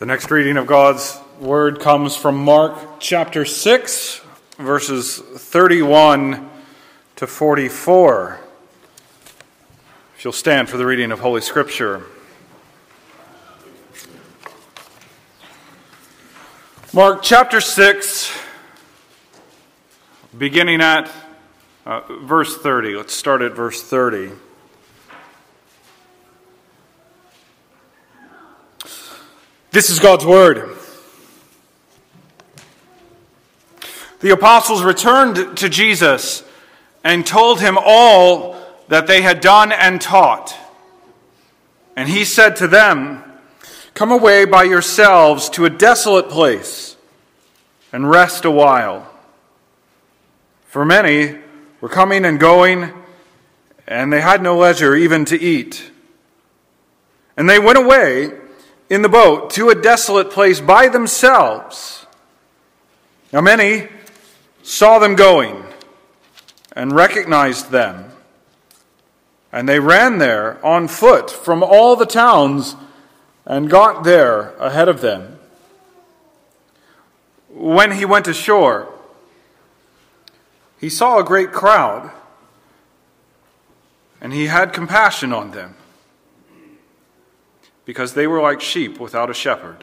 The next reading of God's Word comes from Mark chapter 6, verses 31 to 44. If you'll stand for the reading of Holy Scripture. Mark chapter 6, beginning at uh, verse 30. Let's start at verse 30. This is God's Word. The apostles returned to Jesus and told him all that they had done and taught. And he said to them, Come away by yourselves to a desolate place and rest a while. For many were coming and going, and they had no leisure even to eat. And they went away in the boat to a desolate place by themselves. Now, many saw them going and recognized them. And they ran there on foot from all the towns and got there ahead of them. When he went ashore, he saw a great crowd, and he had compassion on them because they were like sheep without a shepherd.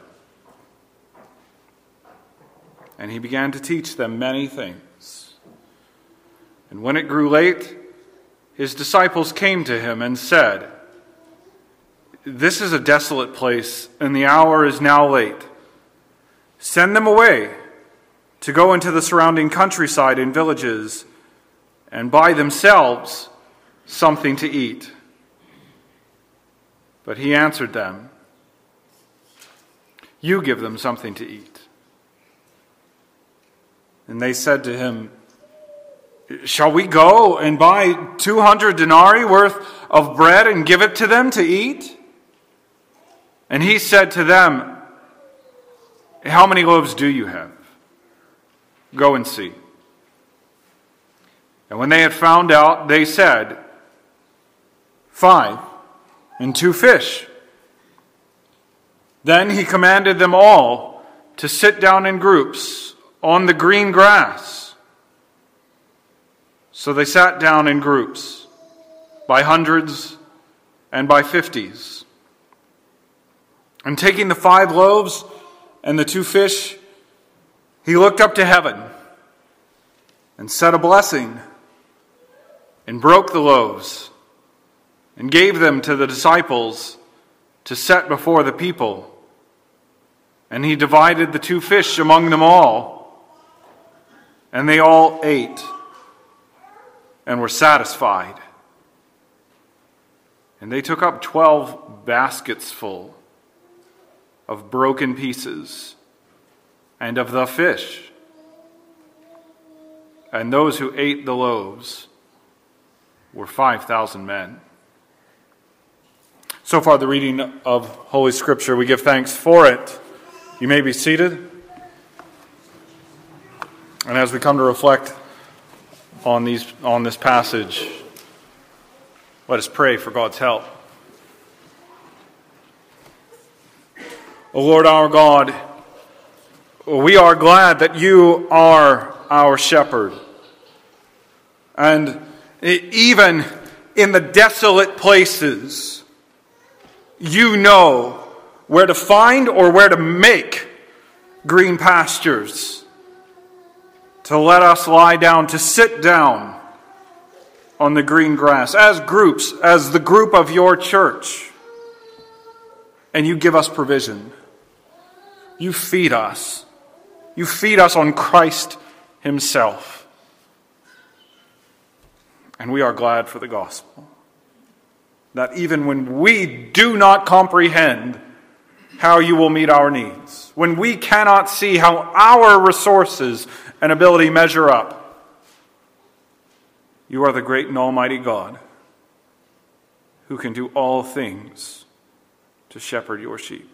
And he began to teach them many things. And when it grew late, his disciples came to him and said, This is a desolate place, and the hour is now late. Send them away to go into the surrounding countryside and villages and buy themselves something to eat. But he answered them, You give them something to eat. And they said to him, Shall we go and buy 200 denarii worth of bread and give it to them to eat? And he said to them, How many loaves do you have? Go and see. And when they had found out, they said, Five and two fish. Then he commanded them all to sit down in groups on the green grass. So they sat down in groups by hundreds and by fifties. And taking the five loaves and the two fish, he looked up to heaven and said a blessing and broke the loaves and gave them to the disciples to set before the people. And he divided the two fish among them all. And they all ate and were satisfied. And they took up twelve baskets full of broken pieces and of the fish. And those who ate the loaves were 5,000 men. So far, the reading of Holy Scripture, we give thanks for it. You may be seated. And as we come to reflect on, these, on this passage, let us pray for God's help. O Lord our God, we are glad that you are our shepherd. And even in the desolate places, you know where to find or where to make green pastures, to let us lie down, to sit down on the green grass as groups, as the group of your church. And you give us provision. You feed us. You feed us on Christ Himself. And we are glad for the gospel that even when we do not comprehend how you will meet our needs, when we cannot see how our resources and ability measure up, you are the great and almighty God who can do all things to shepherd your sheep.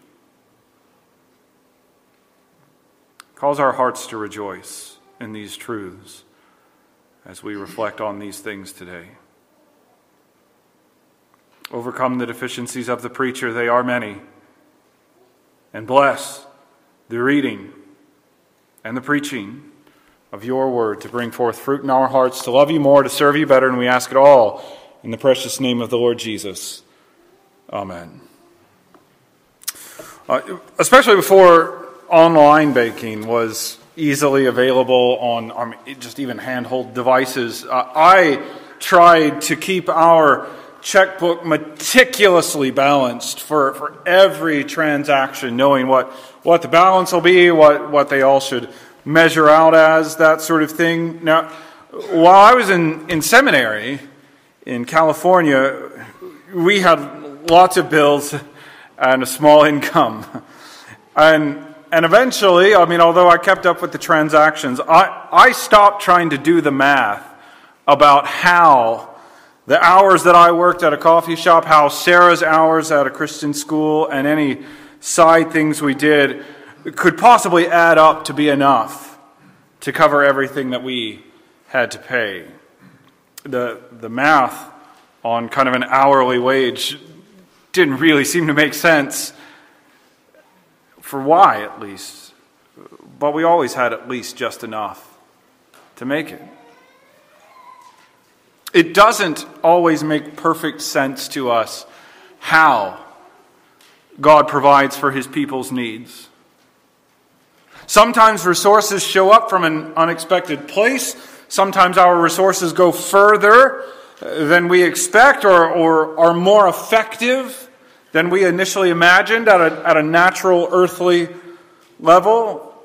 Cause our hearts to rejoice in these truths as we reflect on these things today. Overcome the deficiencies of the preacher, they are many. and bless the reading and the preaching of your word to bring forth fruit in our hearts, to love you more, to serve you better, and we ask it all in the precious name of the Lord Jesus. Amen. Uh, especially before online baking was easily available on um, just even handheld devices, uh, I tried to keep our checkbook meticulously balanced for, for every transaction, knowing what, what the balance will be, what, what they all should measure out as, that sort of thing. Now, while I was in, in seminary in California, we had lots of bills and a small income. And, and eventually, I mean, although I kept up with the transactions, I, I stopped trying to do the math about how the hours that I worked at a coffee shop, how Sarah's hours at a Christian school, and any side things we did could possibly add up to be enough to cover everything that we had to pay. The, the math on kind of an hourly wage didn't really seem to make sense, for why at least. But we always had at least just enough to make it. It doesn't always make perfect sense to us how God provides for his people's needs. Sometimes resources show up from an unexpected place. Sometimes our resources go further uh, than we expect or, or are more effective than we initially imagined at a, at a natural earthly level.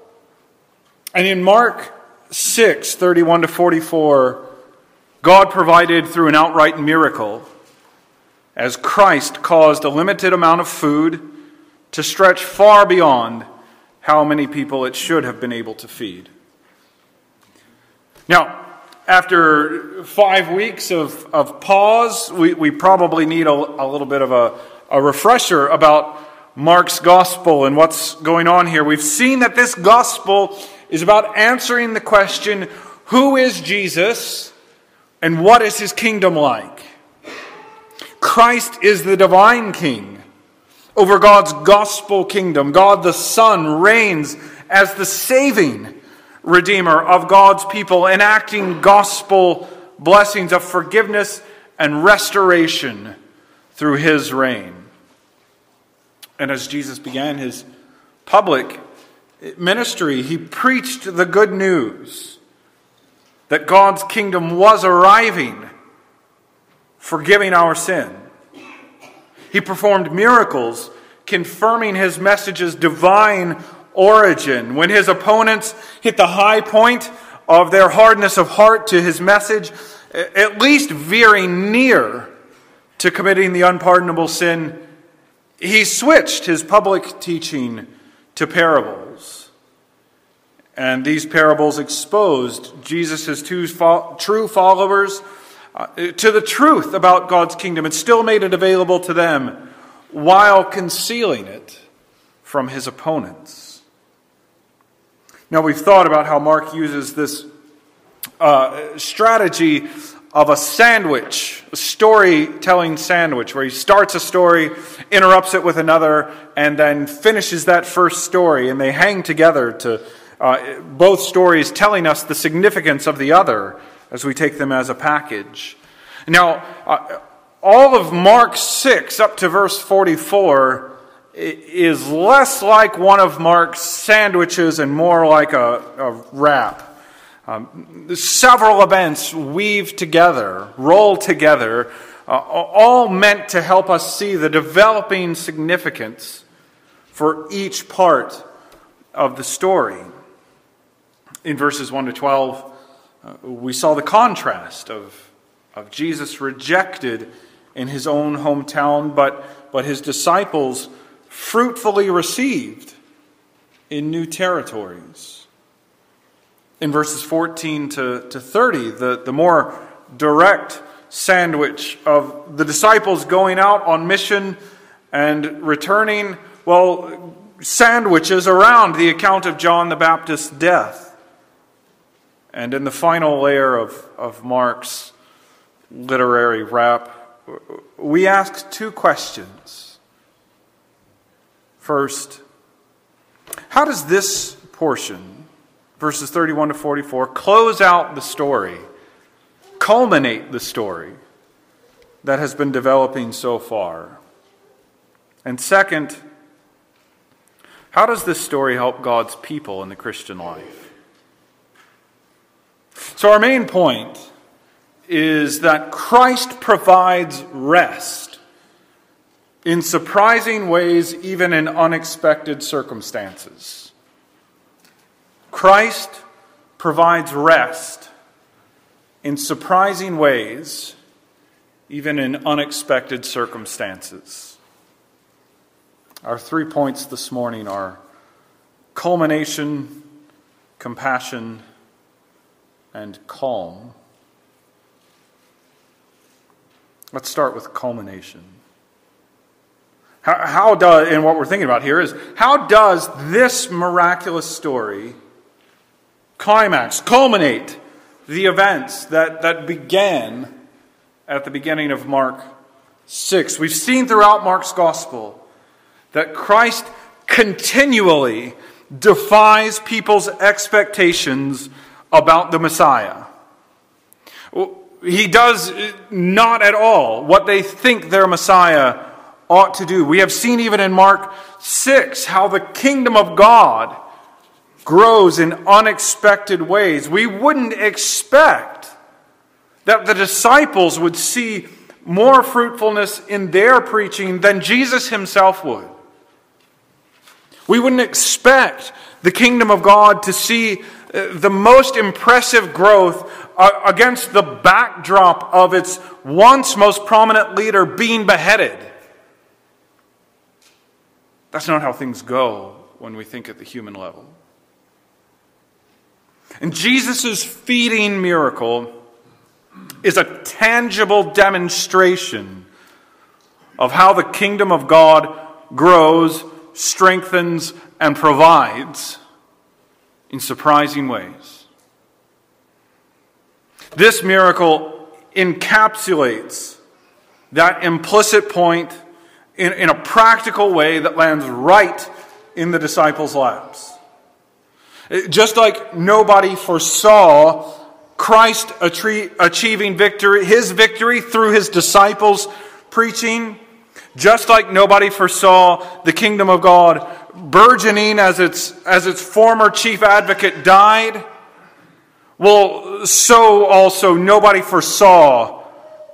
And in Mark 6 31 to 44, God provided through an outright miracle as Christ caused a limited amount of food to stretch far beyond how many people it should have been able to feed. Now, after five weeks of, of pause, we, we probably need a, a little bit of a, a refresher about Mark's gospel and what's going on here. We've seen that this gospel is about answering the question who is Jesus? And what is his kingdom like? Christ is the divine king over God's gospel kingdom. God the Son reigns as the saving redeemer of God's people, enacting gospel blessings of forgiveness and restoration through his reign. And as Jesus began his public ministry, he preached the good news that God's kingdom was arriving, forgiving our sin. He performed miracles, confirming his message's divine origin. When his opponents hit the high point of their hardness of heart to his message, at least veering near to committing the unpardonable sin, he switched his public teaching to parables. And these parables exposed Jesus' two fo- true followers uh, to the truth about God's kingdom and still made it available to them while concealing it from his opponents. Now, we've thought about how Mark uses this uh, strategy of a sandwich, a storytelling sandwich, where he starts a story, interrupts it with another, and then finishes that first story, and they hang together to uh, both stories telling us the significance of the other as we take them as a package. Now, uh, all of Mark 6 up to verse 44 is less like one of Mark's sandwiches and more like a, a wrap. Um, several events weave together, roll together, uh, all meant to help us see the developing significance for each part of the story in verses 1 to 12, uh, we saw the contrast of, of Jesus rejected in his own hometown, but, but his disciples fruitfully received in new territories. In verses 14 to, to 30, the, the more direct sandwich of the disciples going out on mission and returning, well, sandwiches around the account of John the Baptist's death. And in the final layer of, of Mark's literary wrap, we ask two questions. First, How does this portion, verses 31 to 44, close out the story, culminate the story that has been developing so far? And second, how does this story help God's people in the Christian life? So, our main point is that Christ provides rest in surprising ways, even in unexpected circumstances. Christ provides rest in surprising ways, even in unexpected circumstances. Our three points this morning are culmination, compassion, and calm. Let's start with culmination. How, how does, and what we're thinking about here is how does this miraculous story climax, culminate the events that, that began at the beginning of Mark 6? We've seen throughout Mark's gospel that Christ continually defies people's expectations about the Messiah. He does not at all what they think their Messiah ought to do. We have seen even in Mark 6 how the kingdom of God grows in unexpected ways. We wouldn't expect that the disciples would see more fruitfulness in their preaching than Jesus himself would. We wouldn't expect the kingdom of God to see the most impressive growth uh, against the backdrop of its once most prominent leader being beheaded. That's not how things go when we think at the human level. And Jesus' feeding miracle is a tangible demonstration of how the kingdom of God grows, strengthens, and provides in surprising ways. This miracle encapsulates that implicit point in, in a practical way that lands right in the disciples' laps. Just like nobody foresaw Christ achieving victory, his victory through his disciples' preaching, just like nobody foresaw the kingdom of God burgeoning as its, as its former chief advocate died, well, so also nobody foresaw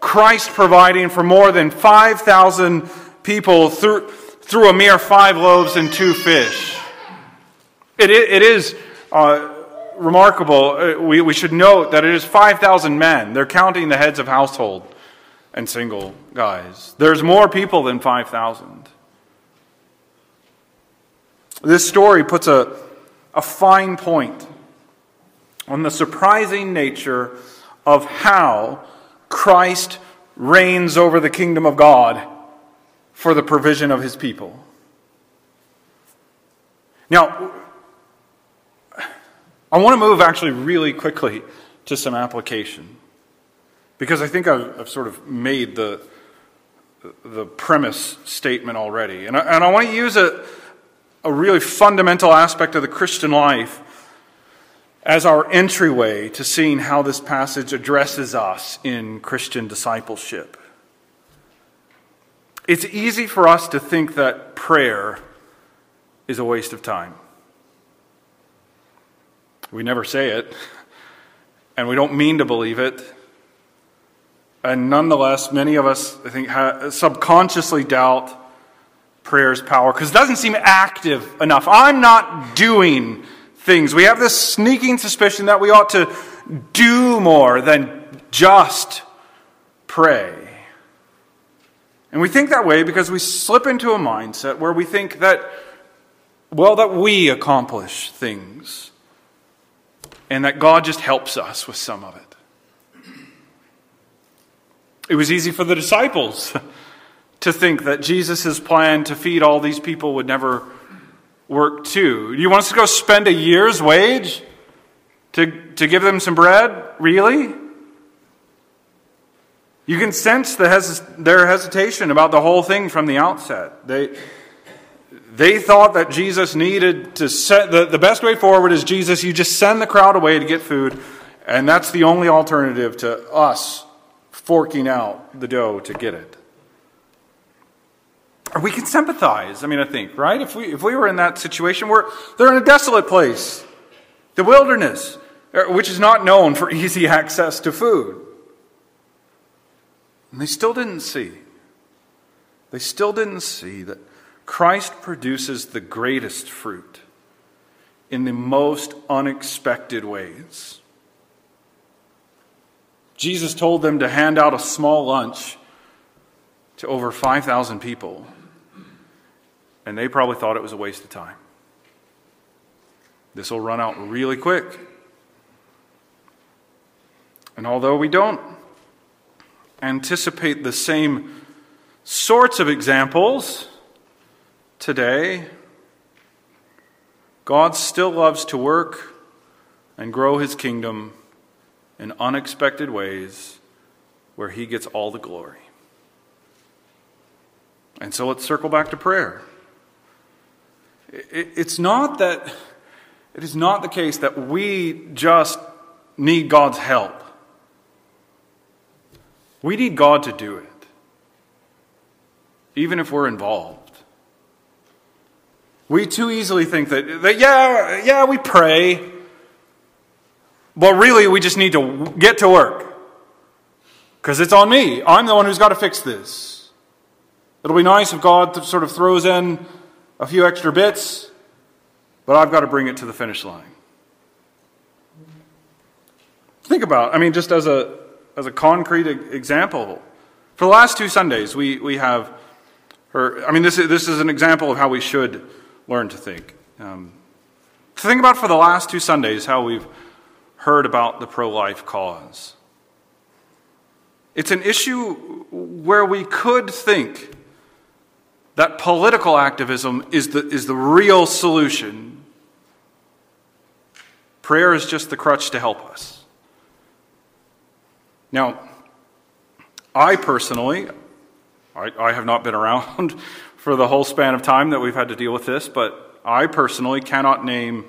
Christ providing for more than 5,000 people through, through a mere five loaves and two fish. It, it is uh, remarkable. Uh, we, we should note that it is 5,000 men. They're counting the heads of household and single guys. There's more people than 5,000. This story puts a, a fine point on the surprising nature of how Christ reigns over the kingdom of God for the provision of his people. Now, I want to move actually really quickly to some application because I think I've, I've sort of made the, the premise statement already. And I, and I want to use a, a really fundamental aspect of the Christian life as our entryway to seeing how this passage addresses us in Christian discipleship. It's easy for us to think that prayer is a waste of time. We never say it, and we don't mean to believe it. And nonetheless, many of us, I think, subconsciously doubt prayer's power because it doesn't seem active enough. I'm not doing things. We have this sneaking suspicion that we ought to do more than just pray. And we think that way because we slip into a mindset where we think that, well, that we accomplish things and that God just helps us with some of it. It was easy for the disciples to think that Jesus' plan to feed all these people would never work too. Do you want us to go spend a year's wage to, to give them some bread? Really? You can sense the hes- their hesitation about the whole thing from the outset. They, They thought that Jesus needed to set the, the best way forward is Jesus, you just send the crowd away to get food, and that's the only alternative to us forking out the dough to get it. We can sympathize, I mean, I think, right? If we, if we were in that situation, where they're in a desolate place, the wilderness, er, which is not known for easy access to food. And they still didn't see. They still didn't see that Christ produces the greatest fruit in the most unexpected ways. Jesus told them to hand out a small lunch to over 5,000 people, and they probably thought it was a waste of time. This will run out really quick. And although we don't anticipate the same sorts of examples today, God still loves to work and grow his kingdom in unexpected ways where he gets all the glory. And so let's circle back to prayer. It's not that, it is not the case that we just need God's help. We need God to do it, even if we're involved. We too easily think that, that yeah, yeah, we pray, but really we just need to get to work. Because it's on me. I'm the one who's got to fix this. It'll be nice if God sort of throws in a few extra bits, but I've got to bring it to the finish line. Think about, I mean, just as a, as a concrete example, for the last two Sundays, we, we have heard, I mean, this is, this is an example of how we should learn to think. Um, think about for the last two Sundays how we've heard about the pro life cause. It's an issue where we could think that political activism is the, is the real solution. Prayer is just the crutch to help us. Now, I personally, I, I have not been around for the whole span of time that we've had to deal with this, but I personally cannot name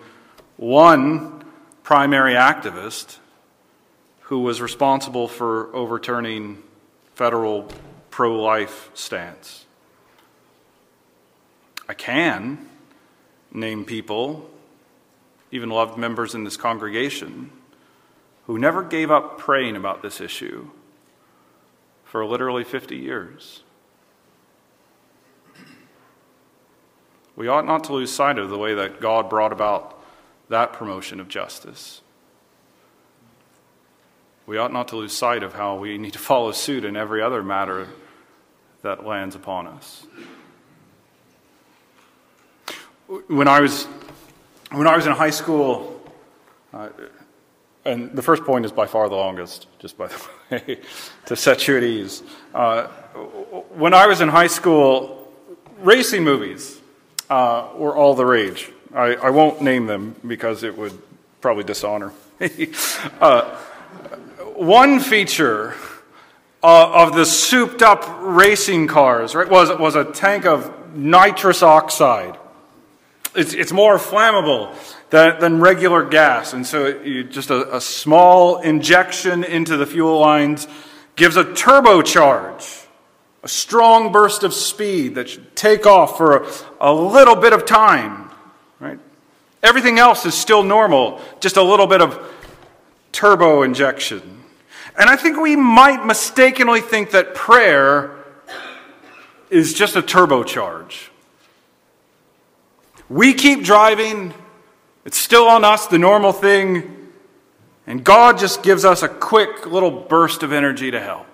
one primary activist who was responsible for overturning federal pro life stance. I can name people, even loved members in this congregation, who never gave up praying about this issue for literally 50 years. we ought not to lose sight of the way that God brought about that promotion of justice. We ought not to lose sight of how we need to follow suit in every other matter that lands upon us. When I was, when I was in high school, uh, and the first point is by far the longest, just by the way, to set you at ease. Uh, when I was in high school, racing movies uh, were all the rage. I, I, won't name them because it would probably dishonor me. uh, one feature uh, of the souped up racing cars right, was, was a tank of nitrous oxide. It's, it's more flammable than, than regular gas, and so it, just a, a small injection into the fuel lines gives a turbocharge a strong burst of speed that should take off for a, a little bit of time, right? Everything else is still normal, just a little bit of turbo injection. And I think we might mistakenly think that prayer is just a turbocharge. We keep driving, it's still on us, the normal thing, and God just gives us a quick little burst of energy to help.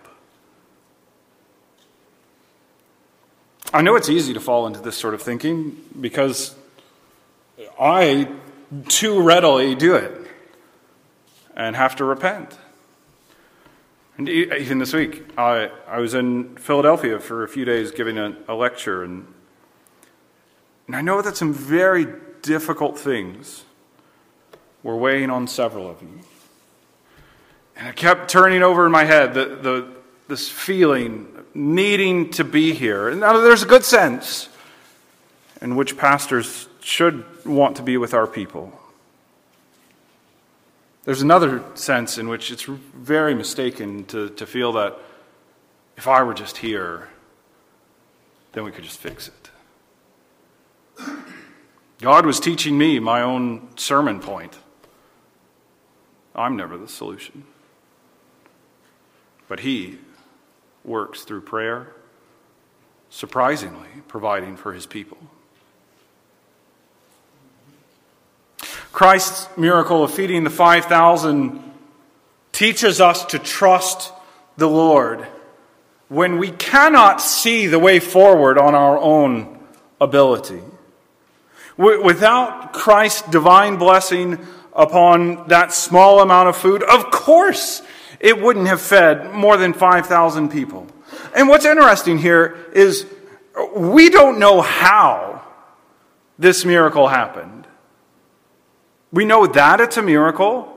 I know it's easy to fall into this sort of thinking because I too readily do it and have to repent. And even this week, I, I was in Philadelphia for a few days giving a, a lecture, and, and I know that some very difficult things were weighing on several of you. And I kept turning over in my head the, the, this feeling needing to be here. And now, there's a good sense. in which pastors should want to be with our people. There's another sense in which it's very mistaken to, to feel that if I were just here, then we could just fix it. God was teaching me my own sermon point. I'm never the solution. But He works through prayer, surprisingly, providing for His people. Christ's miracle of feeding the 5,000 teaches us to trust the Lord when we cannot see the way forward on our own ability. Without Christ's divine blessing upon that small amount of food, of course it wouldn't have fed more than 5,000 people. And what's interesting here is we don't know how this miracle happened. We know that it's a miracle,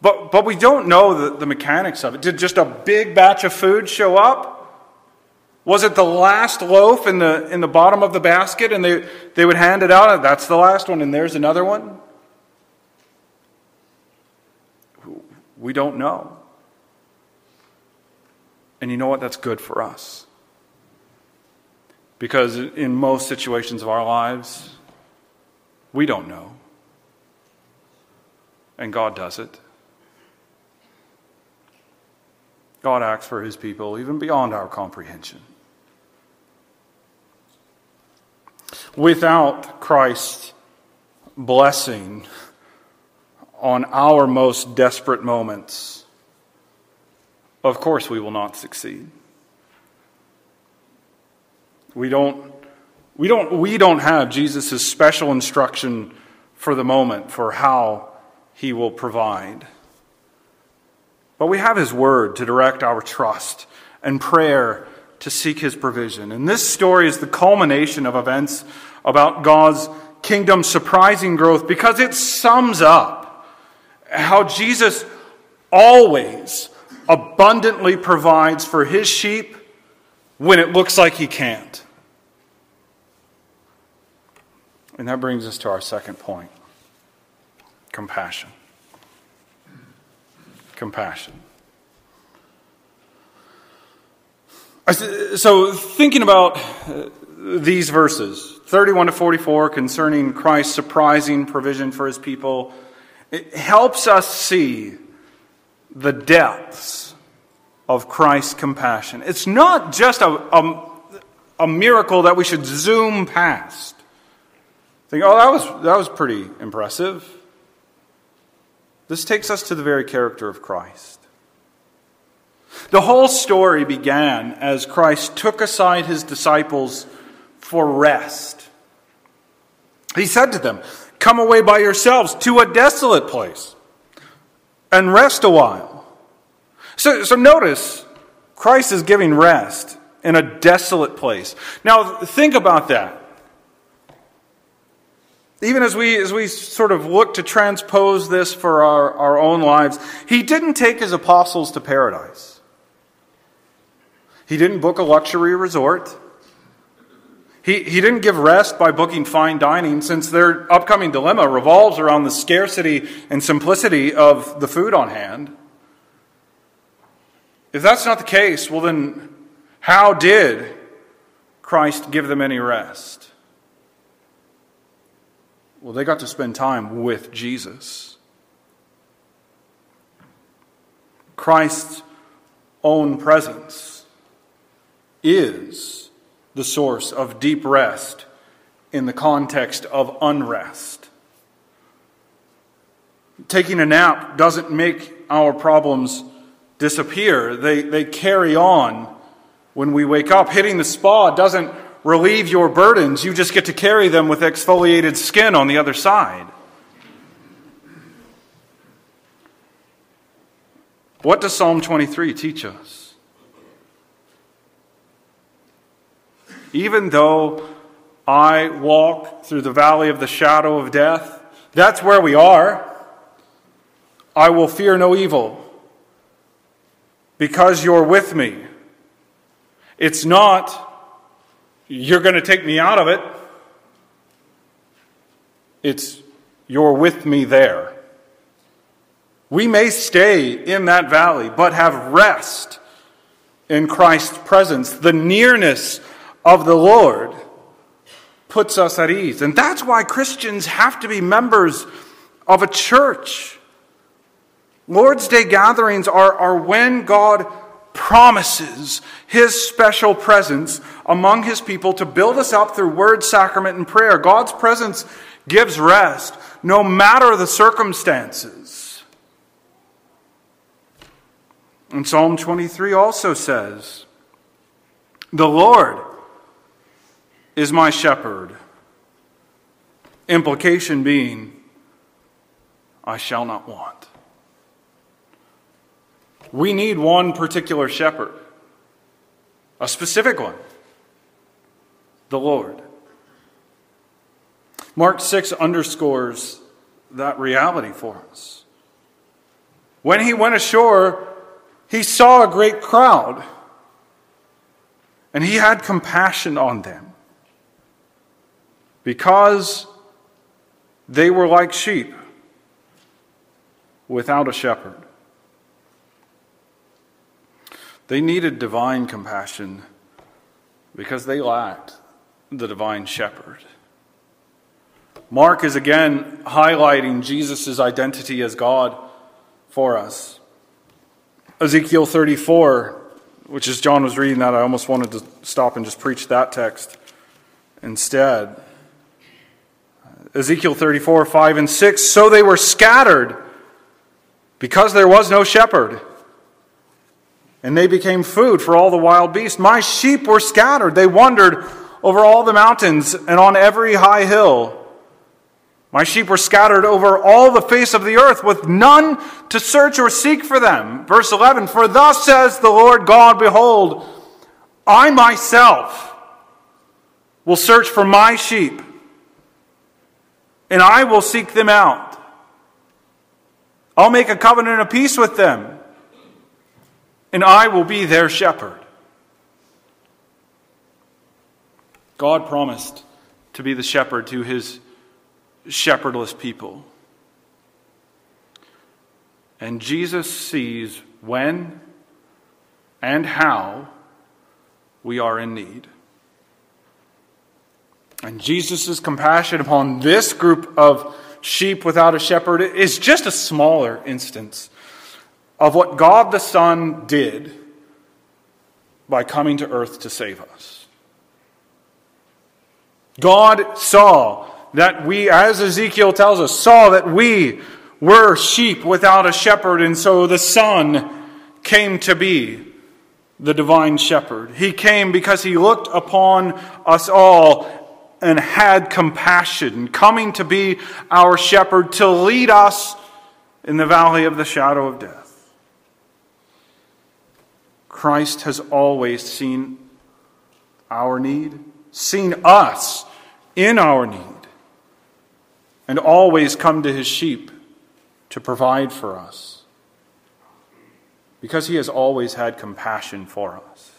but, but we don't know the, the mechanics of it. Did just a big batch of food show up? Was it the last loaf in the, in the bottom of the basket and they, they would hand it out? Oh, that's the last one, and there's another one? We don't know. And you know what? That's good for us. Because in most situations of our lives, we don't know and God does it. God acts for his people even beyond our comprehension. Without Christ's blessing on our most desperate moments, of course we will not succeed. We don't, we don't, we don't have Jesus' special instruction for the moment for how he will provide. But we have His Word to direct our trust and prayer to seek His provision. And this story is the culmination of events about God's kingdom surprising growth because it sums up how Jesus always abundantly provides for His sheep when it looks like He can't. And that brings us to our second point compassion. Compassion. So, thinking about uh, these verses, 31 to 44, concerning Christ's surprising provision for his people, it helps us see the depths of Christ's compassion. It's not just a, a, a miracle that we should zoom past. Think, oh, that was, that was pretty impressive. This takes us to the very character of Christ. The whole story began as Christ took aside his disciples for rest. He said to them, Come away by yourselves to a desolate place and rest a while. So, so notice, Christ is giving rest in a desolate place. Now, think about that. Even as we, as we sort of look to transpose this for our, our own lives, he didn't take his apostles to paradise. He didn't book a luxury resort. He, he didn't give rest by booking fine dining, since their upcoming dilemma revolves around the scarcity and simplicity of the food on hand. If that's not the case, well, then how did Christ give them any rest? Well, they got to spend time with Jesus. Christ's own presence is the source of deep rest in the context of unrest. Taking a nap doesn't make our problems disappear, they, they carry on when we wake up. Hitting the spa doesn't relieve your burdens, you just get to carry them with exfoliated skin on the other side. What does Psalm 23 teach us? Even though I walk through the valley of the shadow of death, that's where we are. I will fear no evil because you're with me. It's not you're going to take me out of it. it's you're with me there. We may stay in that valley, but have rest in Christ's presence. The nearness of the Lord puts us at ease. And that's why Christians have to be members of a church. Lord's Day gatherings are, are when God promises his special presence among his people to build us up through word, sacrament, and prayer. God's presence gives rest no matter the circumstances. And Psalm 23 also says, The Lord is my shepherd. Implication being, I shall not want. We need one particular shepherd, a specific one the Lord. Mark 6 underscores that reality for us. When he went ashore, he saw a great crowd, and he had compassion on them because they were like sheep without a shepherd. They needed divine compassion because they lacked the divine shepherd. Mark is again highlighting Jesus' identity as God for us. Ezekiel 34, which as John was reading that, I almost wanted to stop and just preach that text instead. Ezekiel 34, 5 and 6. So they were scattered because there was no shepherd. And they became food for all the wild beasts. My sheep were scattered. They wandered over all the mountains and on every high hill. My sheep were scattered over all the face of the earth with none to search or seek for them. Verse 11 For thus says the Lord God, Behold, I myself will search for my sheep, and I will seek them out. I'll make a covenant of peace with them, and I will be their shepherd. God promised to be the shepherd to his shepherdless people. And Jesus sees when and how we are in need. And Jesus' compassion upon this group of sheep without a shepherd is just a smaller instance of what God the Son did by coming to earth to save us. God saw that we, as Ezekiel tells us, saw that we were sheep without a shepherd, and so the Son came to be the divine shepherd. He came because he looked upon us all and had compassion, coming to be our shepherd to lead us in the valley of the shadow of death. Christ has always seen our need seen us in our need, and always come to his sheep to provide for us. Because he has always had compassion for us.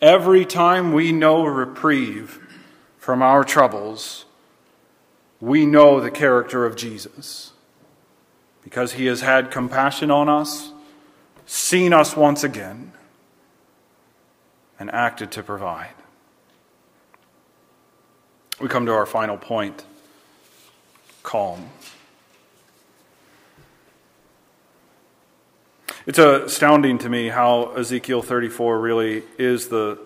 Every time we know a reprieve from our troubles, we know the character of Jesus. Because he has had compassion on us, seen us once again, and acted to provide we come to our final point calm. It's astounding to me how Ezekiel 34 really is the,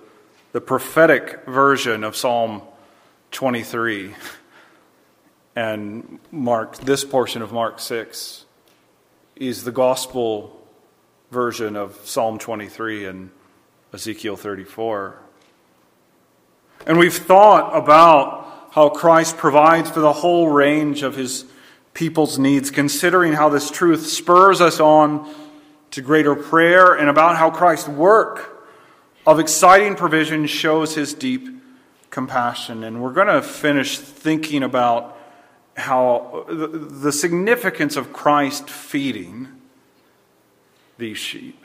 the prophetic version of Psalm 23 and Mark, this portion of Mark 6 is the gospel version of Psalm 23 and Ezekiel 34. And we've thought about how Christ provides for the whole range of his people's needs, considering how this truth spurs us on to greater prayer and about how Christ's work of exciting provision shows his deep compassion. And we're going to finish thinking about how the significance of Christ feeding these sheep.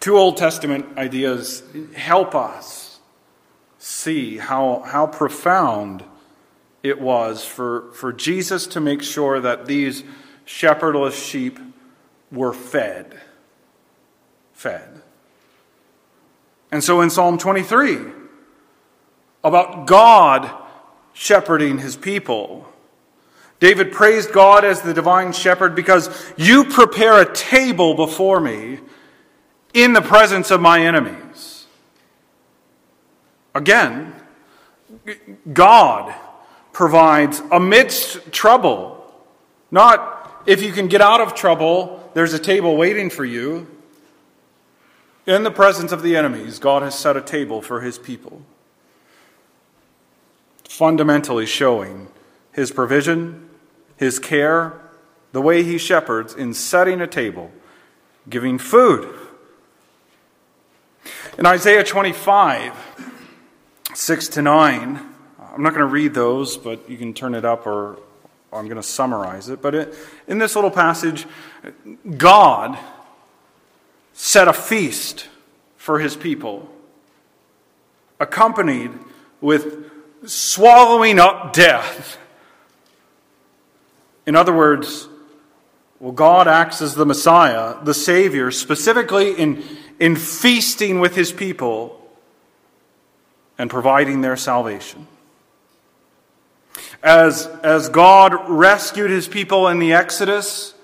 Two Old Testament ideas help us see how, how profound it was for, for Jesus to make sure that these shepherdless sheep were fed. Fed. And so in Psalm 23, about God shepherding his people, David praised God as the divine shepherd because you prepare a table before me in the presence of my enemies. Again, God provides amidst trouble. Not if you can get out of trouble, there's a table waiting for you. In the presence of the enemies, God has set a table for his people, fundamentally showing his provision, his care, the way he shepherds in setting a table, giving food. In Isaiah 25, 6 to 9, I'm not going to read those, but you can turn it up or I'm going to summarize it. But in this little passage, God set a feast for his people, accompanied with swallowing up death. In other words, well, God acts as the Messiah, the Savior, specifically in, in feasting with his people and providing their salvation. As, as God rescued his people in the Exodus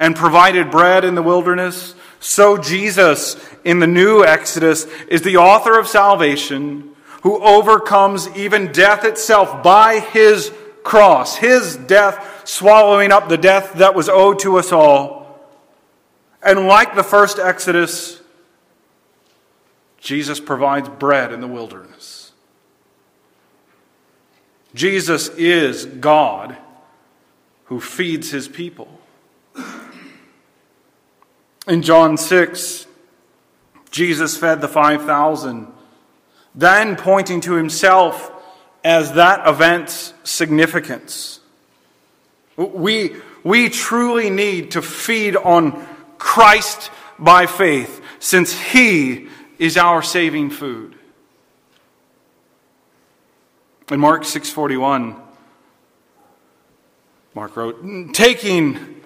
and provided bread in the wilderness, so Jesus in the new Exodus is the author of salvation who overcomes even death itself by his cross, his death swallowing up the death that was owed to us all. And like the first Exodus, Jesus provides bread in the wilderness. Jesus is God who feeds his people. In John 6, Jesus fed the 5,000, then pointing to himself as that event's significance. We, we truly need to feed on Christ by faith, since he is our saving food. In Mark 6:41, Mark wrote, taking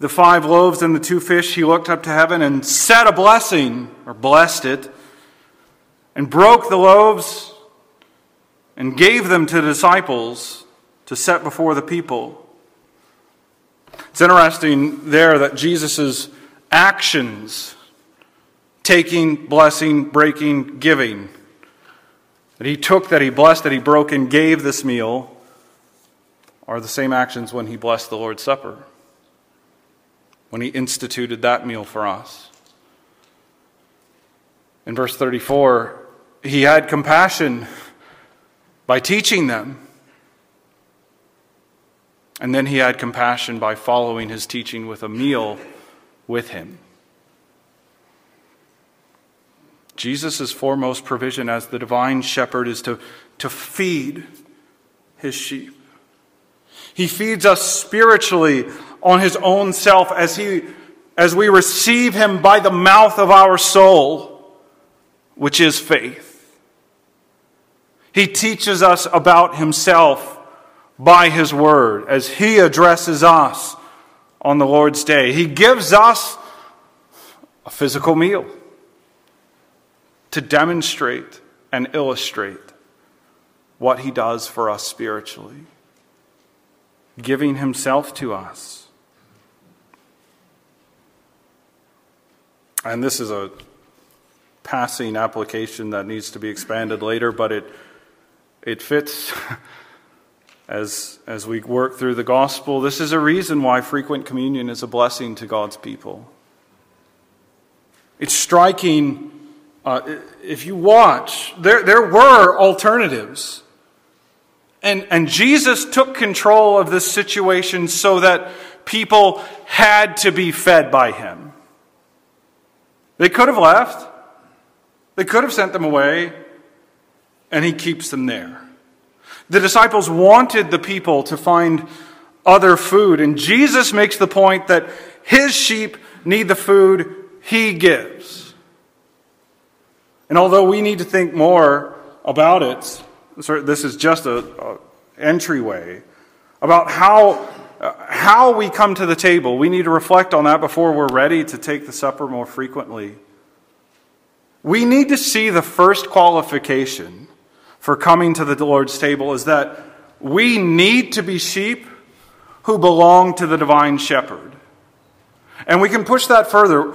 the five loaves and the two fish, he looked up to heaven and said a blessing, or blessed it, and broke the loaves and gave them to the disciples to set before the people. It's interesting there that Jesus' actions, taking, blessing, breaking, giving, that he took, that he blessed, that he broke, and gave this meal, are the same actions when he blessed the Lord's Supper, when he instituted that meal for us. In verse 34, he had compassion by teaching them. And then he had compassion by following his teaching with a meal with him. Jesus' foremost provision as the divine shepherd is to, to feed his sheep. He feeds us spiritually on his own self as, he, as we receive him by the mouth of our soul, which is faith. He teaches us about himself by his word as he addresses us on the Lord's day. He gives us a physical meal to demonstrate and illustrate what he does for us spiritually, giving himself to us. And this is a passing application that needs to be expanded later, but it, it fits as, as we work through the gospel. This is a reason why frequent communion is a blessing to God's people. It's striking. Uh, if you watch, there, there were alternatives. And, and Jesus took control of this situation so that people had to be fed by him. They could have left, they could have sent them away, and he keeps them there. The disciples wanted the people to find other food, and Jesus makes the point that his sheep need the food he gives. And although we need to think more about it. This is just an entryway about how, how we come to the table. We need to reflect on that before we're ready to take the supper more frequently. We need to see the first qualification for coming to the Lord's table is that we need to be sheep who belong to the divine shepherd. And we can push that further.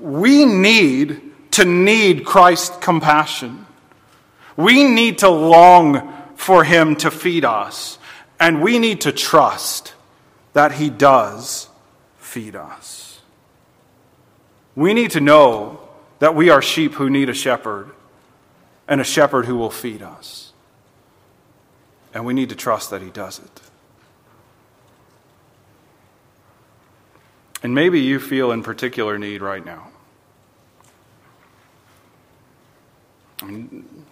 We need to need Christ's compassion. We need to long for him to feed us. And we need to trust that he does feed us. We need to know that we are sheep who need a shepherd and a shepherd who will feed us. And we need to trust that he does it. And maybe you feel in particular need right now.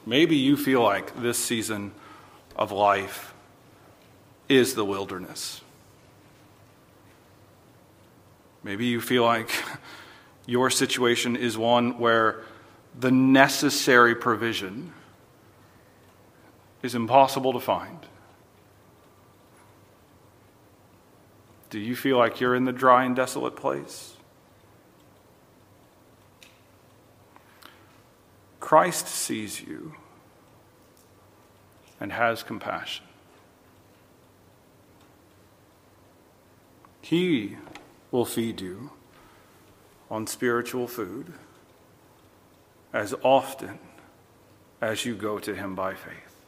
maybe you feel like this season of life is the wilderness. Maybe you feel like your situation is one where the necessary provision is impossible to find. Do you feel like you're in the dry and desolate place? Christ sees you and has compassion. He will feed you on spiritual food as often as you go to Him by faith.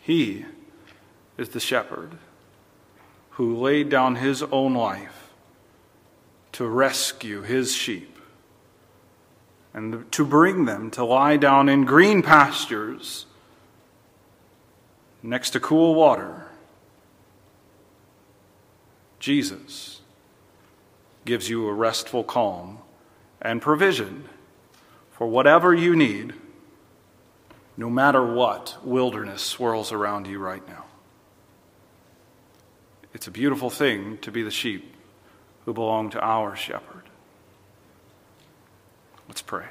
He is the shepherd who laid down His own life to rescue His sheep and to bring them to lie down in green pastures next to cool water. Jesus gives you a restful calm and provision for whatever you need, no matter what wilderness swirls around you right now. It's a beautiful thing to be the sheep who belong to our shepherd. Let's pray.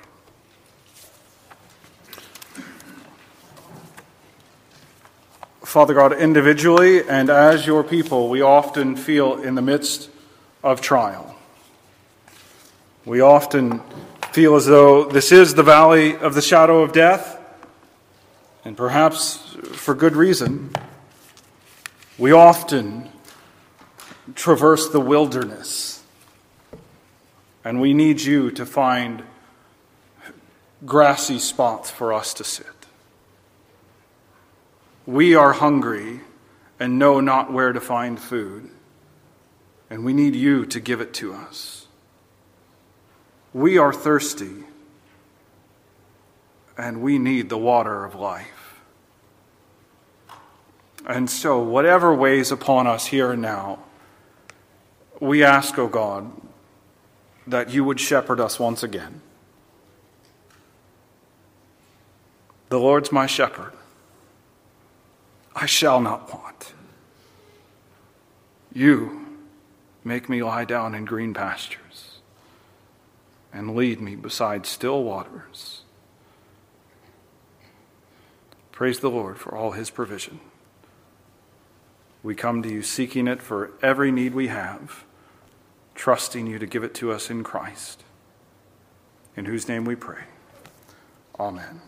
Father God, individually and as your people, we often feel in the midst of trial. We often feel as though this is the valley of the shadow of death, and perhaps for good reason. We often traverse the wilderness, and we need you to find grassy spots for us to sit. We are hungry and know not where to find food, and we need you to give it to us. We are thirsty, and we need the water of life. And so, whatever weighs upon us here and now, we ask, O oh God, that you would shepherd us once again. The Lord's my shepherd. I shall not want. You make me lie down in green pastures and lead me beside still waters. Praise the Lord for all his provision. We come to you seeking it for every need we have, trusting you to give it to us in Christ, in whose name we pray. Amen.